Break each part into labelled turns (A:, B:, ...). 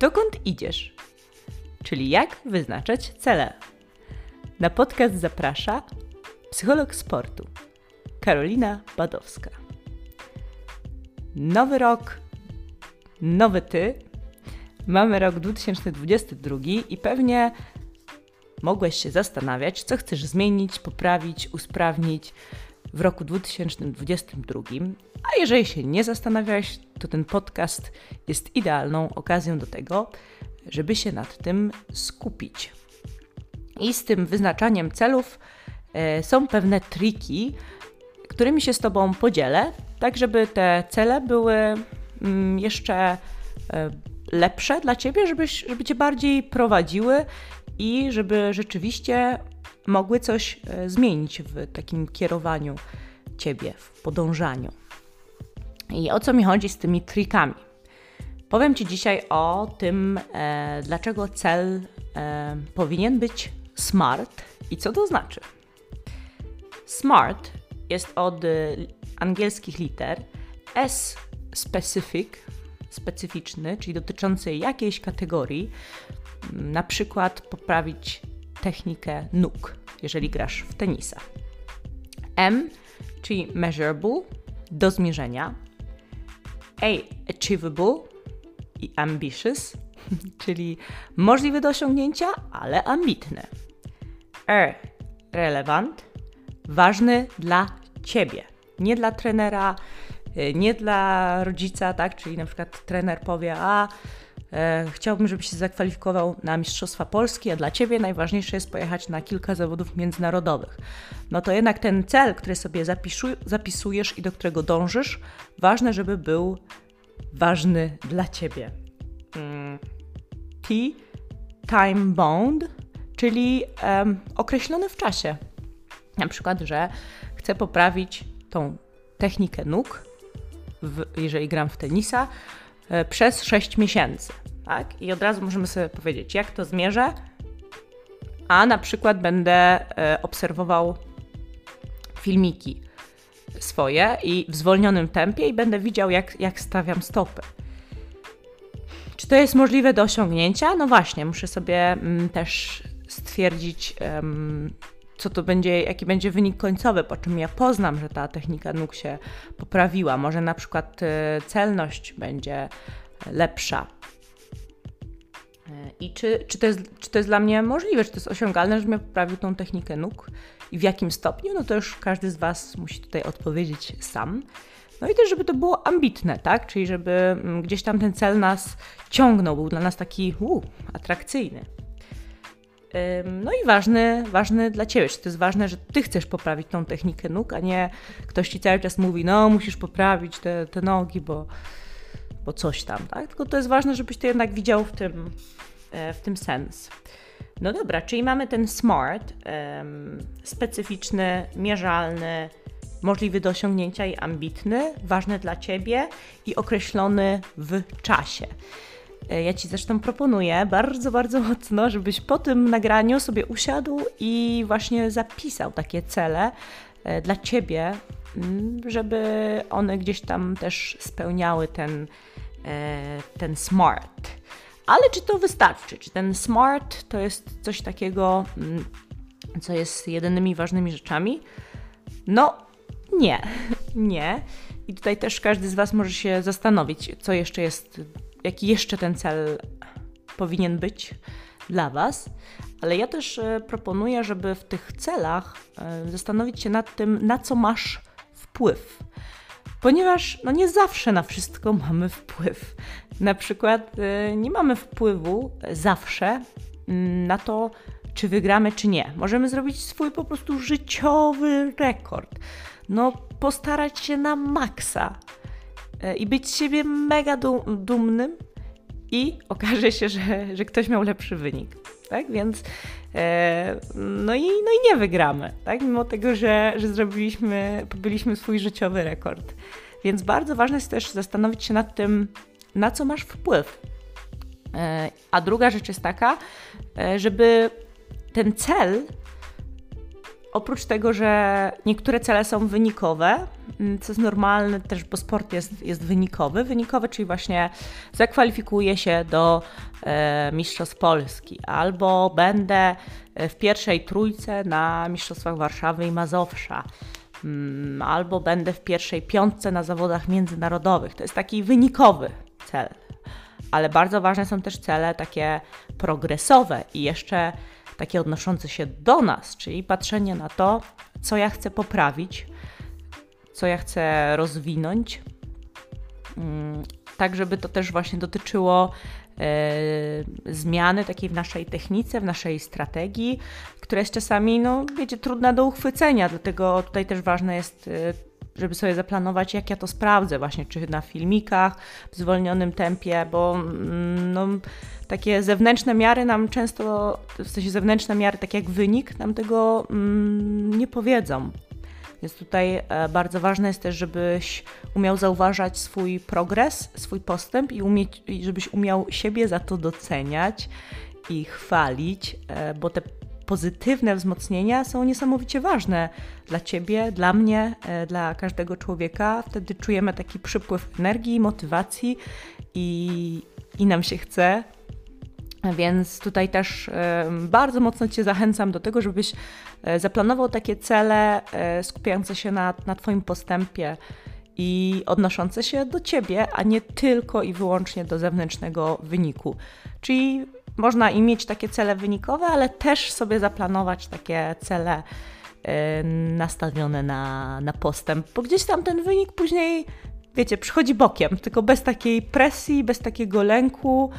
A: Dokąd idziesz? Czyli jak wyznaczać cele. Na podcast zaprasza psycholog sportu Karolina Badowska. Nowy rok, nowy ty. Mamy rok 2022 i pewnie mogłeś się zastanawiać, co chcesz zmienić, poprawić, usprawnić w roku 2022. A jeżeli się nie zastanawiałeś, to ten podcast jest idealną okazją do tego, żeby się nad tym skupić. I z tym wyznaczaniem celów e, są pewne triki, którymi się z Tobą podzielę, tak żeby te cele były mm, jeszcze e, lepsze dla Ciebie, żeby, żeby Cię bardziej prowadziły i żeby rzeczywiście mogły coś e, zmienić w takim kierowaniu Ciebie, w podążaniu. I o co mi chodzi z tymi trikami? Powiem Ci dzisiaj o tym, e, dlaczego cel e, powinien być SMART i co to znaczy. SMART jest od e, angielskich liter S specific, specyficzny, czyli dotyczący jakiejś kategorii, na przykład poprawić technikę nóg, jeżeli grasz w tenisa. M, czyli measurable, do zmierzenia. A, achievable i ambitious, czyli możliwy do osiągnięcia, ale ambitny. R, relevant, ważny dla ciebie, nie dla trenera, y, nie dla rodzica, tak? Czyli na przykład trener powie, a chciałbym, żebyś się zakwalifikował na Mistrzostwa Polski, a dla Ciebie najważniejsze jest pojechać na kilka zawodów międzynarodowych. No to jednak ten cel, który sobie zapisu, zapisujesz i do którego dążysz, ważne, żeby był ważny dla Ciebie. Mm. T, time bound, czyli um, określony w czasie. Na przykład, że chcę poprawić tą technikę nóg, w, jeżeli gram w tenisa, e, przez 6 miesięcy. Tak? I od razu możemy sobie powiedzieć, jak to zmierzę, a na przykład będę e, obserwował filmiki swoje i w zwolnionym tempie i będę widział, jak, jak stawiam stopy. Czy to jest możliwe do osiągnięcia? No właśnie, muszę sobie mm, też stwierdzić, co to będzie, jaki będzie wynik końcowy, po czym ja poznam, że ta technika nóg się poprawiła. Może na przykład y, celność będzie lepsza. Y, I czy, czy, to jest, czy to jest dla mnie możliwe, czy to jest osiągalne, żebym ja poprawił tą technikę nóg i w jakim stopniu? No to już każdy z Was musi tutaj odpowiedzieć sam. No i też, żeby to było ambitne, tak? Czyli żeby mm, gdzieś tam ten cel nas ciągnął, był dla nas taki uu, atrakcyjny. No i ważny, ważny dla Ciebie, czy to jest ważne, że Ty chcesz poprawić tą technikę nóg, a nie ktoś Ci cały czas mówi, no musisz poprawić te, te nogi, bo, bo coś tam, tak? Tylko to jest ważne, żebyś Ty jednak widział w tym, e, w tym sens. No dobra, czyli mamy ten smart, um, specyficzny, mierzalny, możliwy do osiągnięcia i ambitny, ważny dla Ciebie i określony w czasie. E, ja Ci zresztą proponuję bardzo, bardzo mocno, żebyś po tym nagraniu sobie usiadł i właśnie zapisał takie cele e, dla Ciebie, mm, żeby one gdzieś tam też spełniały ten, e, ten smart. Ale czy to wystarczy? Czy ten smart to jest coś takiego, mm, co jest jedynymi ważnymi rzeczami? No, nie, nie. I tutaj też każdy z Was może się zastanowić, co jeszcze jest jaki jeszcze ten cel powinien być dla Was. Ale ja też e, proponuję, żeby w tych celach e, zastanowić się nad tym, na co masz wpływ. Ponieważ no nie zawsze na wszystko mamy wpływ. Na przykład e, nie mamy wpływu zawsze mm, na to, czy wygramy, czy nie. Możemy zrobić swój po prostu życiowy rekord. No, postarać się na maksa, i być siebie mega dumnym i okaże się, że, że ktoś miał lepszy wynik. Tak, więc e, no, i, no i nie wygramy, tak? Mimo tego, że, że zrobiliśmy, pobyliśmy swój życiowy rekord. Więc bardzo ważne jest też zastanowić się nad tym, na co masz wpływ. E, a druga rzecz jest taka, żeby ten cel oprócz tego, że niektóre cele są wynikowe, mm, co jest normalne też, bo sport jest, jest wynikowy. Wynikowy, czyli właśnie zakwalifikuję się do e, Mistrzostw Polski, albo będę w pierwszej trójce na Mistrzostwach Warszawy i Mazowsza, mm, albo będę w pierwszej piątce na zawodach międzynarodowych. To jest taki wynikowy cel. Ale bardzo ważne są też cele takie progresowe i jeszcze takie odnoszące się do nas, czyli patrzenie na to, co ja chcę poprawić, co ja chcę rozwinąć, mm, tak żeby to też właśnie dotyczyło e, zmiany takiej w naszej technice, w naszej strategii, która jest czasami, no wiecie, trudna do uchwycenia, dlatego tutaj też ważne jest e, żeby sobie zaplanować, jak ja to sprawdzę, właśnie czy na filmikach w zwolnionym tempie, bo mm, no, takie zewnętrzne miary nam często, w sensie zewnętrzne miary, tak jak wynik, nam tego mm, nie powiedzą. Więc tutaj e, bardzo ważne jest też, żebyś umiał zauważać swój progres, swój postęp i, umieć, żebyś umiał siebie za to doceniać i chwalić, e, bo te pozytywne wzmocnienia są niesamowicie ważne dla ciebie, dla mnie, e, dla każdego człowieka. Wtedy czujemy taki przypływ energii, motywacji i, i nam się chce. Więc tutaj też bardzo mocno Cię zachęcam do tego, żebyś e, zaplanował takie cele e, skupiające się na, na Twoim postępie i odnoszące się do Ciebie, a nie tylko i wyłącznie do zewnętrznego wyniku. Czyli można i mieć takie cele wynikowe, ale też sobie zaplanować takie cele y, nastawione na, na postęp, bo gdzieś tam ten wynik później, wiecie, przychodzi bokiem, tylko bez takiej presji, bez takiego lęku,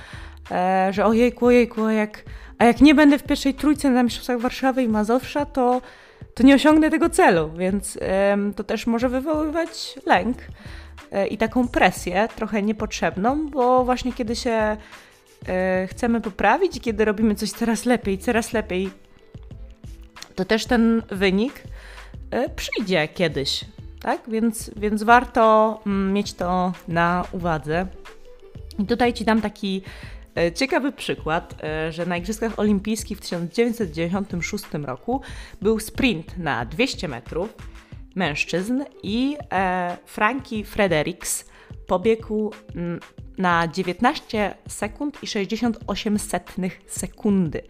A: e, że ojejku, ojejku, a jak, a jak nie będę w pierwszej trójce na Mistrzostwach Warszawy i Mazowsza, to, to nie osiągnę tego celu, więc to też może wywoływać lęk e, i taką presję trochę niepotrzebną, bo właśnie kiedy się chcemy poprawić, kiedy robimy coś coraz lepiej, coraz lepiej, to też ten wynik e, przyjdzie kiedyś, tak? Więc, więc warto mm, mieć to na uwadze. I tutaj Ci dam taki e, ciekawy przykład, że na Igrzyskach Olimpijskich w 1996 roku był sprint na 200 metrów mężczyzn i Frankie Fredericks pobiegł mm, na 19 sekund i 68 setnych sekundy.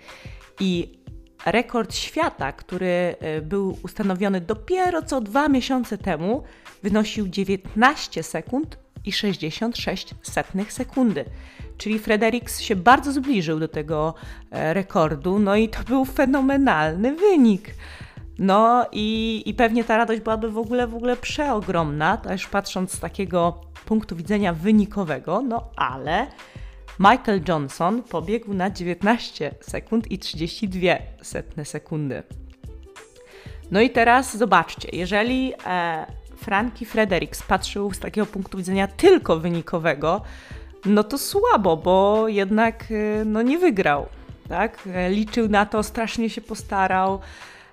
A: I rekord świata, który e, był ustanowiony dopiero co dwa miesiące temu, wynosił 19 sekund i 66 setnych sekundy. Czyli Fredericks się bardzo zbliżył do tego e, rekordu, no i to był fenomenalny wynik. No i, i pewnie ta radość byłaby w ogóle, w ogóle przeogromna, też patrząc z takiego punktu widzenia wynikowego, no ale Michael Johnson pobiegł na 19 sekund i 32 setne sekundy. No i teraz zobaczcie, jeżeli e, Frankie Fredericks patrzył z takiego punktu widzenia tylko wynikowego, no to słabo, bo jednak e, no, nie wygrał. Tak? E, liczył na to, strasznie się postarał,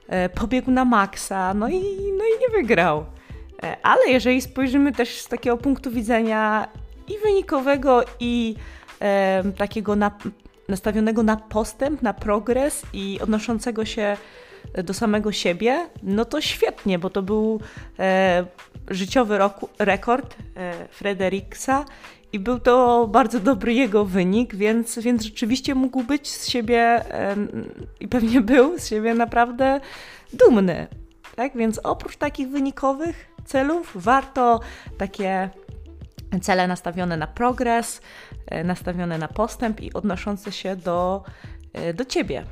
A: e, pobiegł na maksa, no i, no i nie wygrał. E, ale jeżeli spojrzymy też z takiego punktu widzenia i wynikowego, i e, takiego na, nastawionego na postęp, na progres i odnoszącego się do samego siebie, no to świetnie, bo to był e, życiowy roku, rekord e, Frederiksa i był to bardzo dobry jego wynik, więc, więc rzeczywiście mógł być z siebie e, i pewnie był z siebie naprawdę dumny. Tak więc oprócz takich wynikowych celów, warto takie cele nastawione na progres, e, nastawione na postęp i odnoszące się do, e, do ciebie.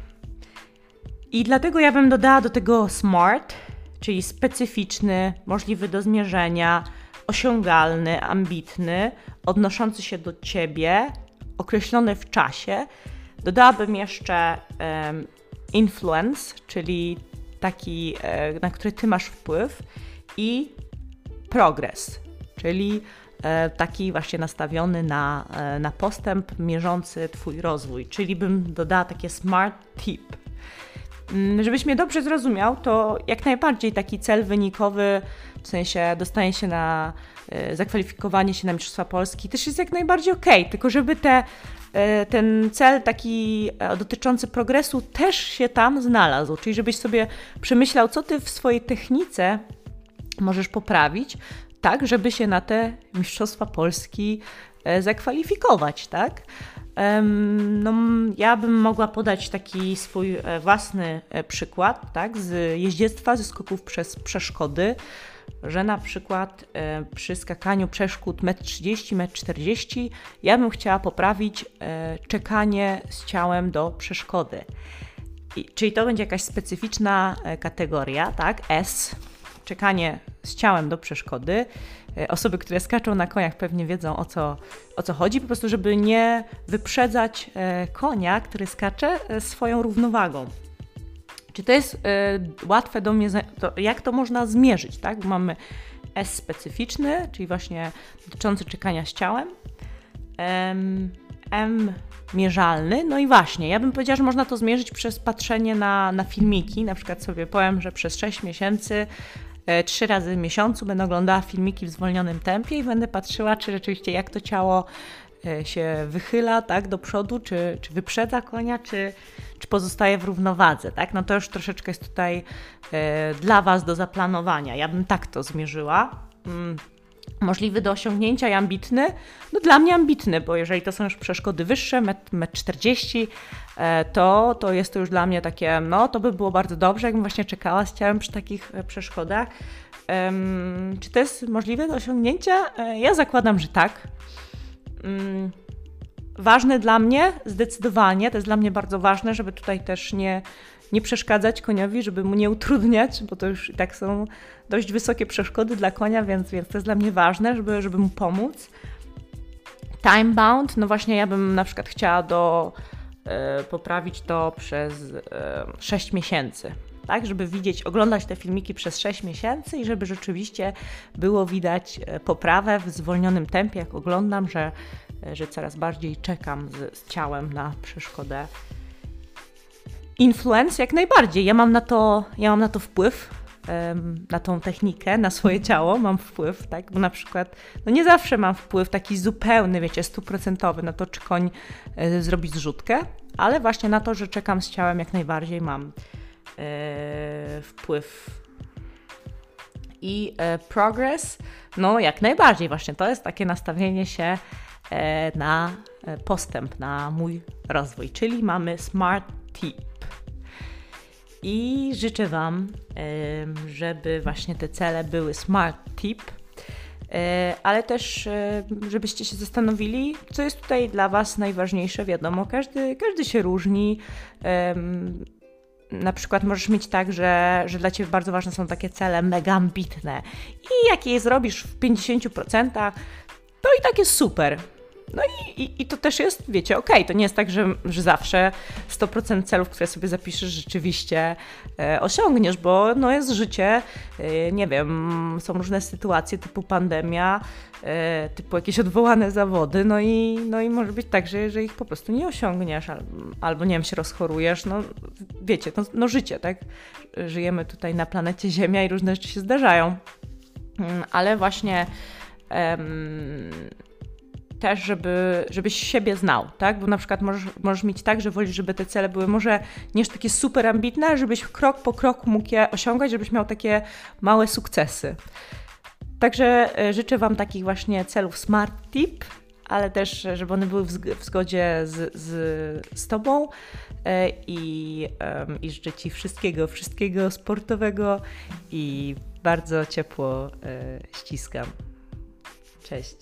A: I dlatego ja bym dodała do tego SMART, czyli specyficzny, możliwy do zmierzenia, osiągalny, ambitny, odnoszący się do ciebie, określony w czasie. Dodałabym jeszcze um, influence, czyli taki, e, na który ty masz wpływ i progres, czyli e, taki właśnie nastawiony na, e, na postęp, mierzący Twój rozwój, czyli bym dodała takie smart tip. Mm, żebyś mnie dobrze zrozumiał, to jak najbardziej taki cel wynikowy, w sensie dostanie się na e, zakwalifikowanie się na Mistrzostwa Polski, też jest jak najbardziej okay, tylko żeby te, ten cel taki dotyczący progresu też się tam znalazł, czyli żebyś sobie przemyślał, co ty w swojej technice możesz poprawić, tak, żeby się na te Mistrzostwa Polski zakwalifikować, tak? No, ja bym mogła podać taki swój e, własny e, przykład tak, z jeździectwa, ze skoków przez przeszkody, że na przykład e, przy skakaniu przeszkód 1,30 m, 1,40 m ja bym chciała poprawić czekanie z ciałem do przeszkody. I, czyli to będzie jakaś specyficzna kategoria, tak? S, czekanie z ciałem do przeszkody. E, osoby, które skaczą na koniach pewnie wiedzą o co, o co chodzi, po prostu żeby nie wyprzedzać e, konia, który skacze e, swoją równowagą. Czy to jest łatwe do mnie, to jak to można zmierzyć, tak? Mamy S specyficzny, czyli właśnie dotyczący czekania z ciałem, M, M mierzalny, no i właśnie, ja bym powiedziała, że można to zmierzyć przez patrzenie na, na filmiki, na przykład sobie powiem, że przez 6 miesięcy trzy razy w miesiącu będę oglądała filmiki w zwolnionym tempie i będę patrzyła, czy rzeczywiście jak to ciało e, się wychyla tak, do przodu, czy, czy wyprzedza konia, czy, czy pozostaje w równowadze. Tak? No to już troszeczkę jest tutaj e, dla Was do zaplanowania. Ja bym tak to zmierzyła. Możliwy do osiągnięcia i ambitny? No dla mnie ambitny, bo jeżeli to są już przeszkody wyższe, 1,40 m, e, to, to jest to już dla mnie takie, no to by było bardzo dobrze, jakbym właśnie czekała z ciałem przy takich e, przeszkodach. Um, czy to jest możliwe do osiągnięcia? E, ja zakładam, że tak. Um, ważne dla mnie, zdecydowanie, to jest dla mnie bardzo ważne, żeby tutaj też nie, nie przeszkadzać koniowi, żeby mu nie utrudniać, bo to już i tak są dość wysokie przeszkody dla konia, więc, więc to jest dla mnie ważne, żeby, żeby mu pomóc. Time bound, no właśnie ja bym na przykład chciała do, e, poprawić to przez e, 6 miesięcy. Tak, żeby widzieć, oglądać te filmiki przez 6 miesięcy i żeby rzeczywiście było widać e, poprawę w zwolnionym tempie, jak oglądam, że, że coraz bardziej czekam z, z ciałem na przeszkodę Influence jak najbardziej. Ja mam na to, ja mam na to wpływ, na tą technikę, na swoje ciało mam wpływ, tak? Bo na przykład, no nie zawsze mam wpływ taki zupełny, wiecie, stuprocentowy na to, czy koń e, zrobi zrzutkę, ale właśnie na to, że czekam z ciałem jak najbardziej mam e, wpływ. I e, progress, no jak najbardziej właśnie, to jest takie nastawienie się na postęp, na mój rozwój, czyli mamy smart tip i życzę Wam, żeby właśnie te cele były smart tip, e, ale też żebyście się zastanowili, co jest tutaj dla Was najważniejsze. Wiadomo, każdy, każdy się różni. Na przykład możesz mieć tak, że, że dla Ciebie bardzo ważne są takie cele mega ambitne i jak je zrobisz w 50%, to i tak jest super. No i, i, i, to też jest, wiecie, okej, okay. to nie jest tak, że, że zawsze 100% celów, które sobie zapiszesz, rzeczywiście e, osiągniesz, bo no jest życie, e, nie wiem, są różne sytuacje typu pandemia, e, typu jakieś odwołane zawody, no i, no i może być tak, że, że ich po prostu nie osiągniesz, albo, albo nie wiem, się rozchorujesz, no wiecie, no, no życie, tak? Żyjemy tutaj na planecie Ziemia i różne rzeczy się zdarzają, mm, ale właśnie też, żeby, żebyś siebie znał, tak? Bo na przykład możesz, możesz mieć tak, że wolisz, żeby te cele były może nie takie super ambitne, żebyś krok po kroku mógł je osiągać, żebyś miał takie małe sukcesy. Także e, życzę Wam takich właśnie celów smart tip, ale też, żeby one były w zgodzie z, z, z Tobą e, i, i życzę Ci wszystkiego, wszystkiego sportowego i bardzo ciepło e, ściskam. Cześć.